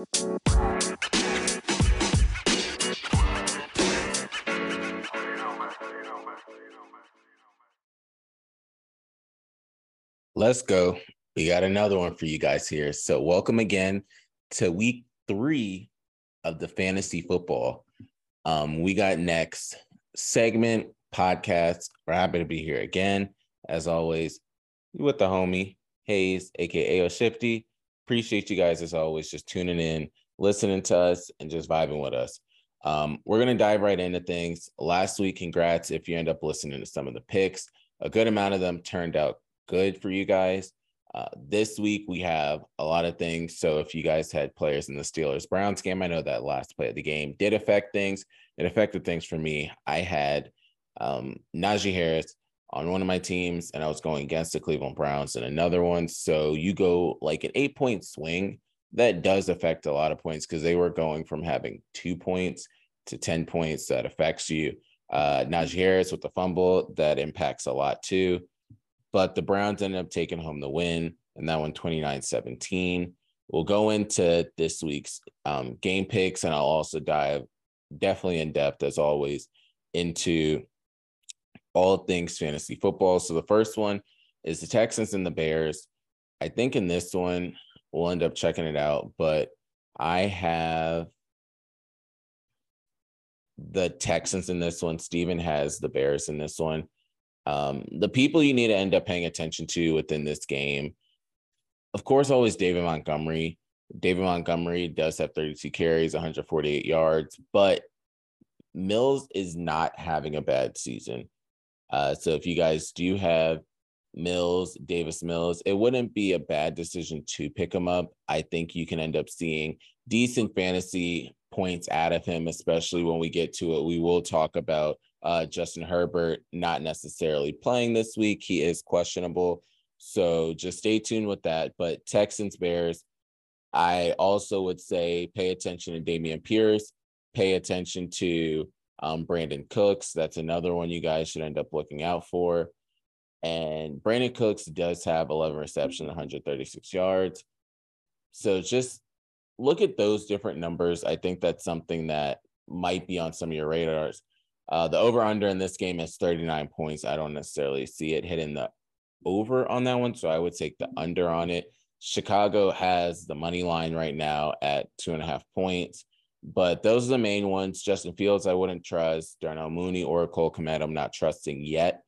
Let's go. We got another one for you guys here. So, welcome again to week three of the fantasy football. Um, we got next segment podcast. We're happy to be here again. As always, with the homie Hayes, aka Shifty. Appreciate you guys as always, just tuning in, listening to us, and just vibing with us. Um, we're gonna dive right into things. Last week, congrats if you end up listening to some of the picks. A good amount of them turned out good for you guys. Uh, this week we have a lot of things. So if you guys had players in the Steelers Browns game, I know that last play of the game did affect things. It affected things for me. I had um, Najee Harris on one of my teams, and I was going against the Cleveland Browns in another one. So you go like an eight point swing. That does affect a lot of points because they were going from having two points to 10 points. That affects you. Uh, Najee Harris with the fumble, that impacts a lot too but the Browns ended up taking home the win, and that one 29 17. We'll go into this week's um, game picks, and I'll also dive definitely in depth, as always, into all things fantasy football. So the first one is the Texans and the Bears. I think in this one, we'll end up checking it out, but I have the Texans in this one. Steven has the Bears in this one. Um, the people you need to end up paying attention to within this game, of course, always David Montgomery. David Montgomery does have 32 carries, 148 yards, but Mills is not having a bad season. Uh, so if you guys do have Mills, Davis Mills, it wouldn't be a bad decision to pick him up. I think you can end up seeing decent fantasy points out of him, especially when we get to it. We will talk about uh, Justin Herbert not necessarily playing this week. He is questionable. So just stay tuned with that. But Texans, Bears, I also would say pay attention to Dameon Pierce, pay attention to um, Brandin Cooks. That's another one you guys should end up looking out for. And Brandin Cooks does have 11 receptions, 136 yards. So just look at those different numbers. I think that's something that might be on some of your radars. Uh, the over under in this game is 39 points. I don't necessarily see it hitting the over on that one. So I would take the under on it. Chicago has the money line right now at two and a half points. But those are the main ones. Justin Fields, I wouldn't trust. Darnell Mooney or Cole Kmet, I'm not trusting yet.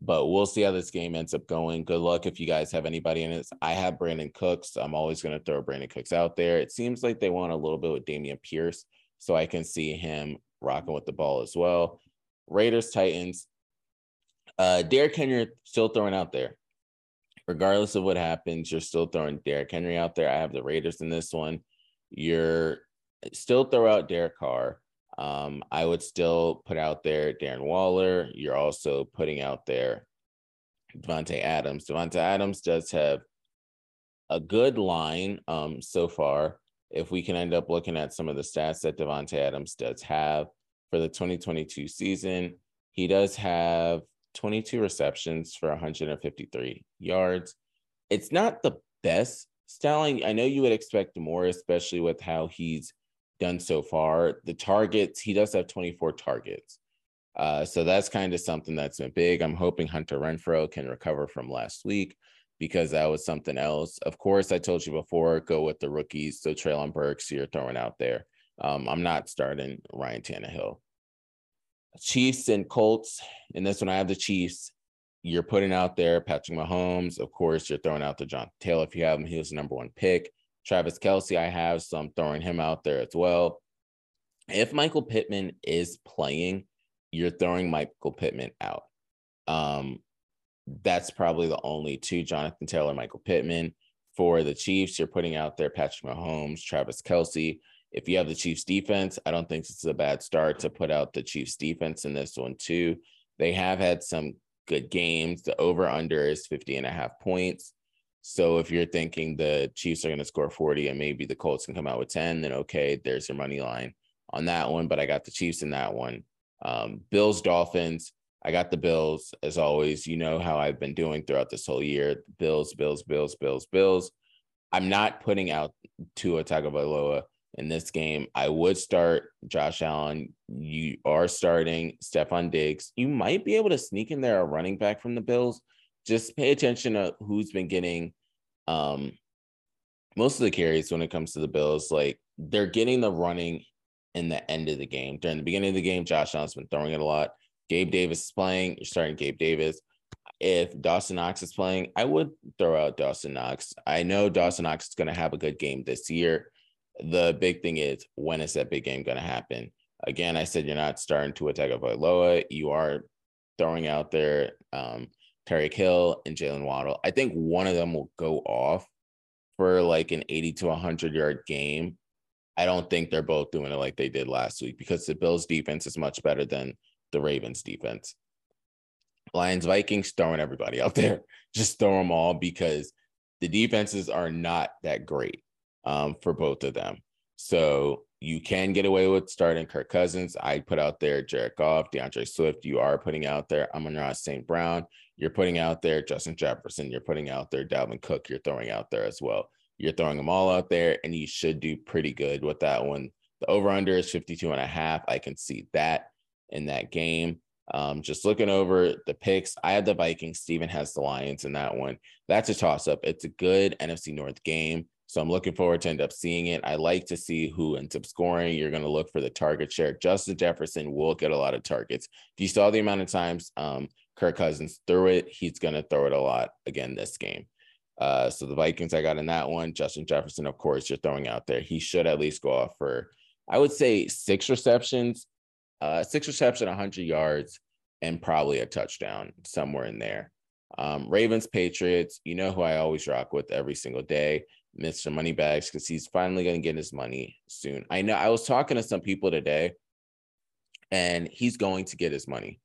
But we'll see how this game ends up going. Good luck if you guys have anybody in it. I have Brandin Cooks. I'm always going to throw Brandin Cooks out there. It seems like they want a little bit with Dameon Pierce. So I can see him rocking with the ball as well. Raiders, Titans. Uh, Derrick Henry still throwing out there. Regardless of what happens, you're still throwing Derrick Henry out there. I have the Raiders in this one. You're still throw out Derek Carr. Um, I would still put out there Darren Waller. You're also putting out there Davante Adams. Davante Adams does have a good line um, so far. If we can end up looking at some of the stats that Davante Adams does have, for the 2022 season. He does have 22 receptions for 153 yards. It's not the best styling. I know you would expect more, especially with how he's done so far. The targets, he does have 24 targets. Uh, so that's kind of something that's been big. I'm hoping Hunter Renfrow can recover from last week because that was something else. Of course, I told you before, go with the rookies. So Treylon Burks, you're throwing out there. Um, I'm not starting Ryan Tannehill. Chiefs and Colts. And this one, I have the Chiefs. You're putting out there Patrick Mahomes. Of course, you're throwing out the John Taylor if you have him. He was the number one pick. Travis Kelce, I have, so I'm throwing him out there as well. If Michael Pittman is playing, you're throwing Michael Pittman out. Um, that's probably the only two Jonathan Taylor, Michael Pittman. For the Chiefs, you're putting out there Patrick Mahomes, Travis Kelce. if you have the Chiefs defense, I don't think it's a bad start to put out the Chiefs defense in this one too. They have had some good games. The over under is 50 and a half points. So if you're thinking the Chiefs are going to score 40 and maybe the Colts can come out with 10, then okay, there's your money line on that one. But I got the Chiefs in that one. Um, Bills, Dolphins. I got the Bills as always. You know how I've been doing throughout this whole year. Bills, Bills, Bills, Bills, Bills. I'm not putting out Tua Tagovailoa in this game. I would start Josh Allen. You are starting Stefon Diggs. You might be able to sneak in there a running back from the Bills. Just pay attention to who's been getting um, most of the carries when it comes to the Bills. Like they're getting the running in the end of the game. During the beginning of the game, Josh Allen's been throwing it a lot. Gabe Davis is playing. You're starting Gabe Davis. If Dawson Knox is playing, I would throw out Dawson Knox. I know Dawson Knox is going to have a good game this year. The big thing is when is that big game going to happen? Again, I said you're not starting to attack Loa. You are throwing out there um, Tyreek Hill and Jaylen Waddle. I think one of them will go off for like an 80 to 100 yard game. I don't think they're both doing it like they did last week because the Bills defense is much better than the Ravens defense. Lions, Vikings, throwing everybody out there. Just throw them all because the defenses are not that great um, for both of them. So you can get away with starting Kirk Cousins. I put out there Jared Goff, D'Andre Swift. You are putting out there Amon-Ra St. Brown. You're putting out there Justin Jefferson. You're putting out there Dalvin Cook. You're throwing out there as well. You're throwing them all out there, and you should do pretty good with that one. The over under is 52 and a half. I can see that in that game. Um, just looking over the picks, I had the Vikings. Steven has the Lions in that one. That's a toss up. It's a good NFC North game. So I'm looking forward to end up seeing it. I like to see who ends up scoring. You're going to look for the target share. Justin Jefferson will get a lot of targets. If you saw the amount of times um, Kirk Cousins threw it, he's going to throw it a lot again this game. Uh, so the Vikings, I got in that one. Justin Jefferson, of course, you're throwing out there. He should at least go off for, I would say, six receptions uh, six reception, 100 yards, and probably a touchdown somewhere in there. Um, Ravens, Patriots, you know who I always rock with every single day, Mr. Moneybags, because he's finally going to get his money soon. I know I was talking to some people today, and he's going to get his money.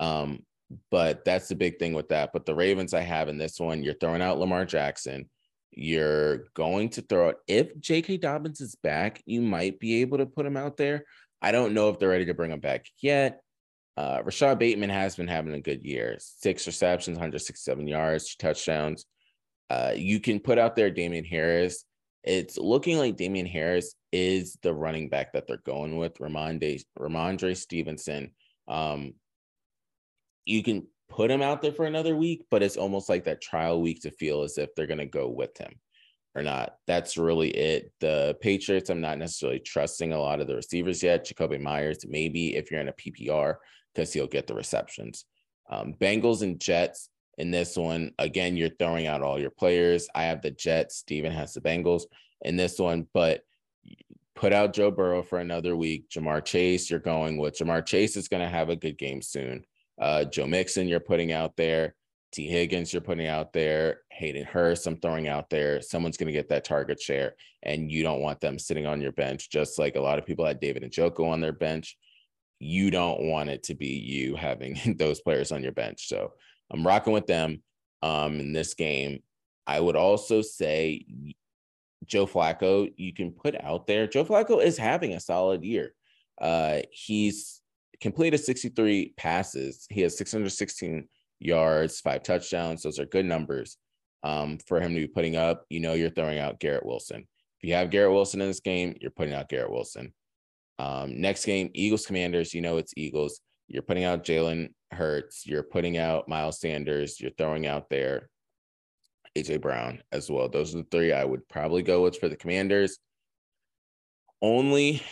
Um, but that's the big thing with that. But the Ravens I have in this one, you're throwing out Lamar Jackson. You're going to throw it. If J.K. Dobbins is back, you might be able to put him out there. I don't know if they're ready to bring him back yet. Uh, Rashod Bateman has been having a good year. Six receptions, 167 yards, touchdowns. Uh, you can put out there Damien Harris. It's looking like Damien Harris is the running back that they're going with. Rhamondre Stevenson. Um, you can put him out there for another week, but it's almost like that trial week to feel as if they're going to go with him or not. That's really it. The Patriots, I'm not necessarily trusting a lot of the receivers yet. Jakobi Meyers, maybe if you're in a PPR, because he'll get the receptions. Um, Bengals and Jets in this one, again, you're throwing out all your players. I have the Jets. Steven has the Bengals in this one, but put out Joe Burrow for another week. Ja'Marr Chase, you're going with Ja'Marr Chase is going to have a good game soon. Uh, Joe Mixon, you're putting out there. Tee Higgins, you're putting out there. Hayden Hurst, I'm throwing out there. Someone's going to get that target share, and you don't want them sitting on your bench, just like a lot of people had David Njoku on their bench. You don't want it to be you having those players on your bench. So I'm rocking with them um, in this game. I would also say Joe Flacco, you can put out there. Joe Flacco is having a solid year. Uh, he's completed 63 passes. He has 616 yards, five touchdowns. Those are good numbers um, for him to be putting up. You know, you're throwing out Garrett Wilson. If you have Garrett Wilson in this game, you're putting out Garrett Wilson. Um, next game, Eagles Commanders. You know, it's Eagles. You're putting out Jalen Hurts. You're putting out Miles Sanders. You're throwing out there AJ Brown as well. Those are the three I would probably go with for the Commanders. Only,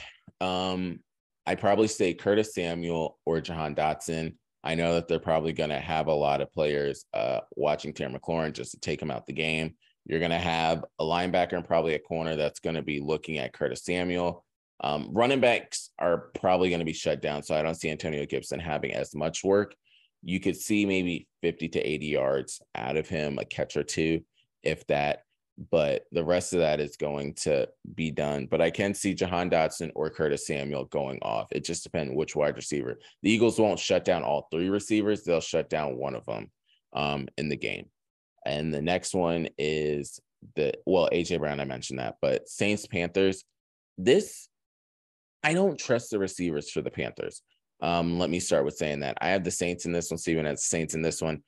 um, I probably say Curtis Samuel or Jahan Dotson. I know that they're probably going to have a lot of players uh, watching Terry McLaurin just to take him out the game. You're going to have a linebacker and probably a corner that's going to be looking at Curtis Samuel. Um, running backs are probably going to be shut down, so I don't see Antonio Gibson having as much work. You could see maybe 50 to 80 yards out of him, a catch or two, if that but the rest of that is going to be done. But I can see Jahan Dotson or Curtis Samuel going off. It just depends which wide receiver. The Eagles won't shut down all three receivers, they'll shut down one of them um, in the game. And the next one is the well, AJ Brown, I mentioned that, but Saints Panthers. This I don't trust the receivers for the Panthers. Um, let me start with saying that I have the Saints in this one, Steven has the Saints in this one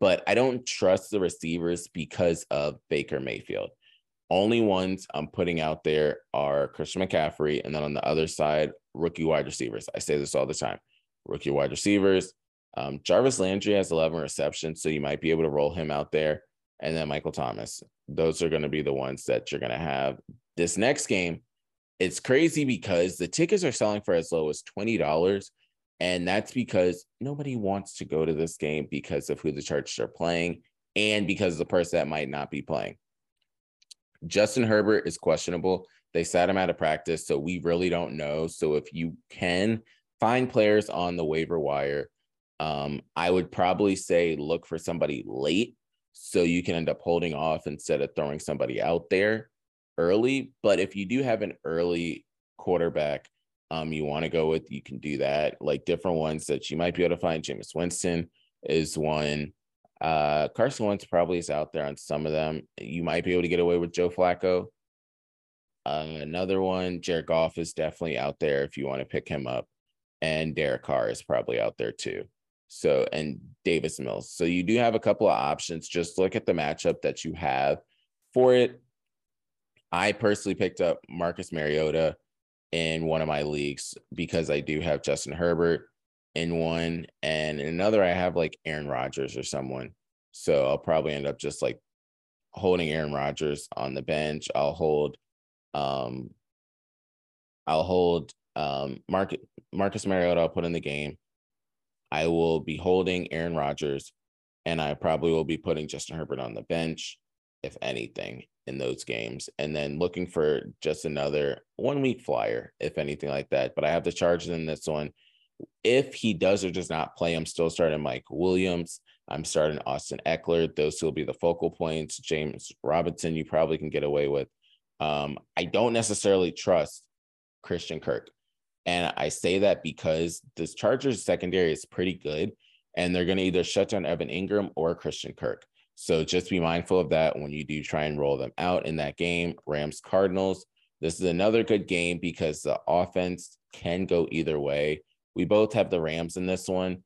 but I don't trust the receivers because of Baker Mayfield. Only ones I'm putting out there are Christian McCaffrey, and then on the other side, rookie wide receivers. I say this all the time rookie wide receivers. Um, Jarvis Landry has 11 receptions, so you might be able to roll him out there. And then Michael Thomas. Those are going to be the ones that you're going to have. This next game, it's crazy because the tickets are selling for as low as $20. And that's because nobody wants to go to this game because of who the Chargers are playing and because of the person that might not be playing. Justin Herbert is questionable. They sat him out of practice, so we really don't know. So if you can find players on the waiver wire, um, I would probably say look for somebody late so you can end up holding off instead of throwing somebody out there early. But if you do have an early quarterback um, you want to go with, you can do that. Like different ones that you might be able to find. Jameis Winston is one. Uh, Carson Wentz probably is out there on some of them. You might be able to get away with Joe Flacco. Uh, another one, Jared Goff is definitely out there if you want to pick him up, and Derek Carr is probably out there too. So and Davis Mills. So you do have a couple of options. Just look at the matchup that you have for it. I personally picked up Marcus Mariota in one of my leagues because I do have Justin Herbert in one, and in another I have like Aaron Rodgers or someone. So I'll probably end up just like holding Aaron Rodgers on the bench. I'll hold um I'll hold um Mark, Marcus Mariota I'll put in the game. I will be holding Aaron Rodgers and I probably will be putting Justin Herbert on the bench if anything in those games. And then looking for just another one week flyer if anything like that. But i have the Chargers in this one. If he does or does not play i'm still starting mike williams. I'm starting austin Ekeler. those two will be the focal points. James robinson you probably can get away with. Um, i don't necessarily trust christian kirk. And i say that because this chargers secondary is pretty good and they're going to either shut down evan Engram or christian kirk so just be mindful of that when you do try and roll them out in that game. Rams Cardinals. This is another good game because the offense can go either way. We both have the Rams in this one,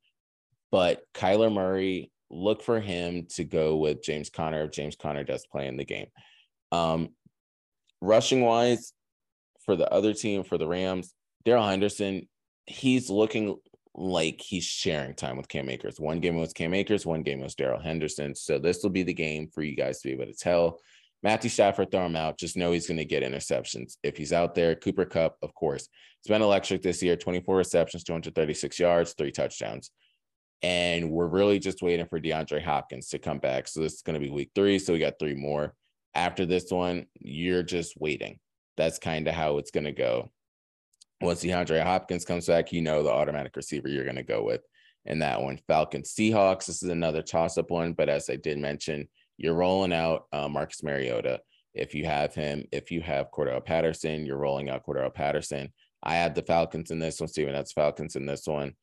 but Kyler Murray, look for him to go with James Conner if James Conner does play in the game. Um, rushing wise, for the other team, for the Rams, Darrell Henderson, he's looking like he's sharing time with Cam Akers. One game was Cam Akers, one game was Darrell Henderson. So this will be the game for you guys to be able to tell. Matthew Stafford, throw him out. Just know he's going to get interceptions. If he's out there, Cooper Kupp, of course. It's been electric this year 24 receptions, 236 yards, three touchdowns. And we're really just waiting for DeAndre Hopkins to come back. So this is going to be week three. So we got three more. After this one, you're just waiting. That's kind of how it's going to go once DeAndre Hopkins comes back, you know the automatic receiver you're going to go with in that one. Falcons, Seahawks. This is another toss up one, but as I did mention, you're rolling out uh, Marcus Mariota. If you have him, if you have Cordarrelle Patterson, you're rolling out Cordarrelle Patterson. I have the Falcons in this one. Steven that's Falcons in this one.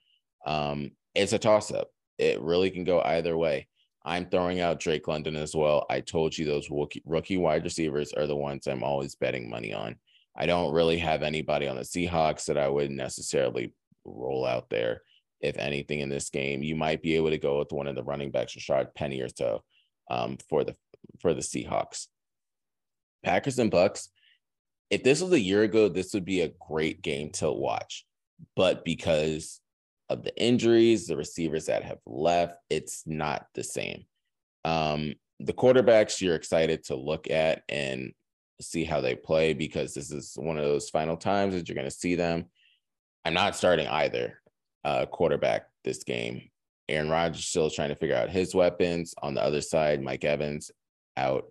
Um, it's a toss up. It really can go either way. I'm throwing out Drake London as well. I told you those rookie, rookie wide receivers are the ones I'm always betting money on. I don't really have anybody on the Seahawks that I would necessarily roll out there. If anything in this game, you might be able to go with one of the running backs, Rashaad Penny or so, um, for the for the Seahawks. Packers and Bucks. If this was a year ago, this would be a great game to watch. But because of the injuries, the receivers that have left, it's not the same. Um, the quarterbacks you're excited to look at and see how they play because this is one of those final times that you're going to see them. I'm not starting either uh, quarterback this game. Aaron Rodgers still trying to figure out his weapons. On the other side, Mike Evans out,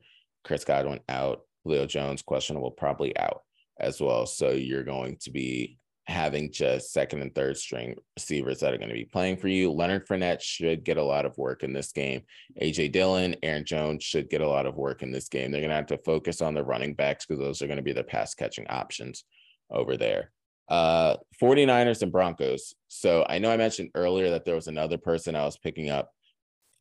Chris Godwin out, Julio Jones questionable, probably out as well. So you're going to be having just second and third string receivers that are going to be playing for you. Leonard Fournette should get a lot of work in this game. AJ Dillon, Aaron Jones should get a lot of work in this game. They're going to have to focus on the running backs because those are going to be the pass catching options over there. Uh 49ers and Broncos. So I know I mentioned earlier that there was another person I was picking up.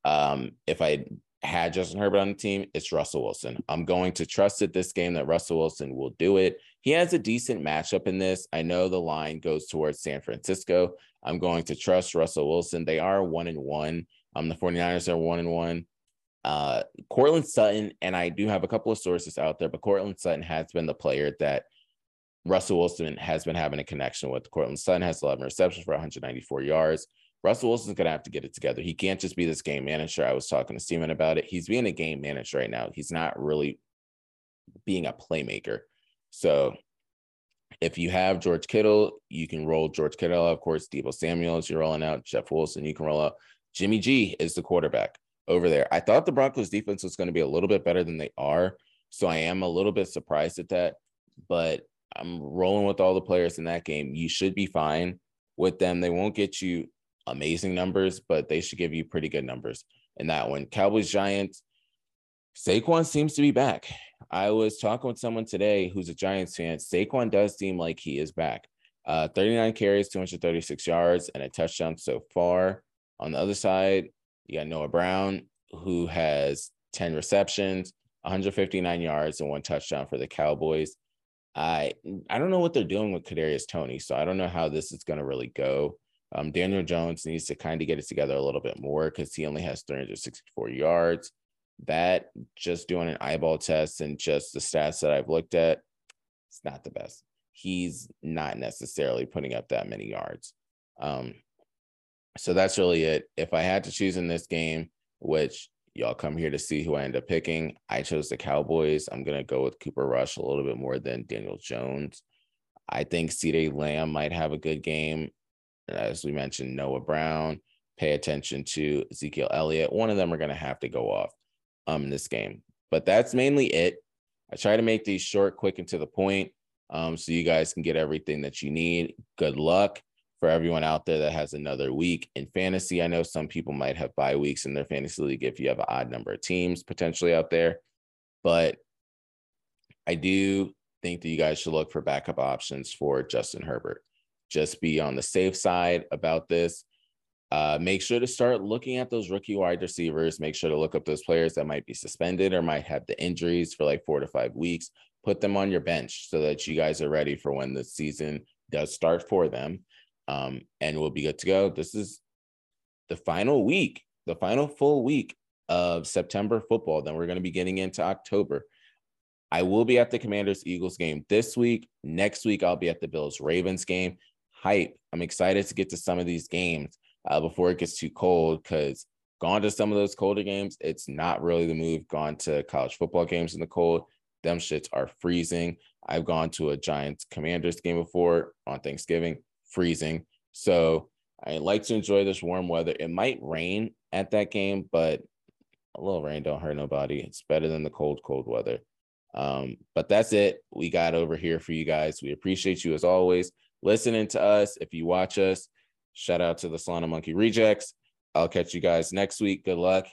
Um, if I had Justin Herbert on the team, it's Russell Wilson. I'm going to trust it this game that Russell Wilson will do it. He has a decent matchup in this. I know the line goes towards San Francisco. I'm going to trust Russell Wilson. They are one and one. Um, the 49ers are one and one. Uh, Courtland Sutton, and I do have a couple of sources out there, but Courtland Sutton has been the player that Russell Wilson has been having a connection with. Courtland Sutton has 11 receptions for 194 yards. Russell Wilson's going to have to get it together. He can't just be this game manager. I was talking to Steven about it. He's being a game manager right now. He's not really being a playmaker. So if you have George Kittle, you can roll George Kittle. Of course, Deebo Samuels, you're rolling out. Jeff Wilson, you can roll out. Jimmy G is the quarterback over there. I thought the Broncos defense was going to be a little bit better than they are. So I am a little bit surprised at that. But I'm rolling with all the players in that game. You should be fine with them. They won't get you amazing numbers, but they should give you pretty good numbers in that one. Cowboys Giants. Saquon seems to be back. I was talking with someone today who's a Giants fan. Saquon does seem like he is back. Uh, 39 carries, 236 yards, and a touchdown so far. On the other side, you got Noah Brown, who has 10 receptions, 159 yards, and one touchdown for the Cowboys. I I don't know what they're doing with Kadarius Toney, so I don't know how this is going to really go. Um, Daniel Jones needs to kind of get it together a little bit more because he only has 364 yards. That just doing an eyeball test and just the stats that I've looked at, it's not the best. He's not necessarily putting up that many yards. Um, so that's really it. If I had to choose in this game, which y'all come here to see who I end up picking. I chose the Cowboys. I'm going to go with Cooper Rush a little bit more than Daniel Jones. I think CeeDee Lamb might have a good game. As we mentioned, Noah Brown. Pay attention to Ezekiel Elliott. One of them are going to have to go off um, in this game. But that's mainly it. I try to make these short, quick, and to the point um, so you guys can get everything that you need. Good luck for everyone out there that has another week in fantasy. I know some people might have bye weeks in their fantasy league if you have an odd number of teams potentially out there, but I do think that you guys should look for backup options for Justin Herbert. Just be on the safe side about this. Uh, make sure to start looking at those rookie wide receivers. Make sure to look up those players that might be suspended or might have the injuries for like four to five weeks. Put them on your bench so that you guys are ready for when the season does start for them um, and we'll be good to go. This is the final week, the final full week of September football. Then we're going to be getting into October. I will be at the Commanders Eagles game this week. Next week, I'll be at the Bills Ravens game. Hype. I'm excited to get to some of these games uh, before it gets too cold because gone to some of those colder games, it's not really the move. Gone to college football games in the cold, them shits are freezing. I've gone to a Giants Commanders game before on Thanksgiving freezing. So I like to enjoy this warm weather. It might rain at that game, but a little rain don't hurt nobody. It's better than the cold, cold weather. Um, but that's it. We got over here for you guys. We appreciate you as always listening to us. If you watch us, shout out to the Solana Monkey Rejects. I'll catch you guys next week. Good luck.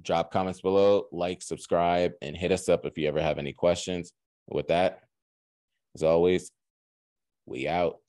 Drop comments below, like, subscribe, and hit us up if you ever have any questions. With that, as always, we out.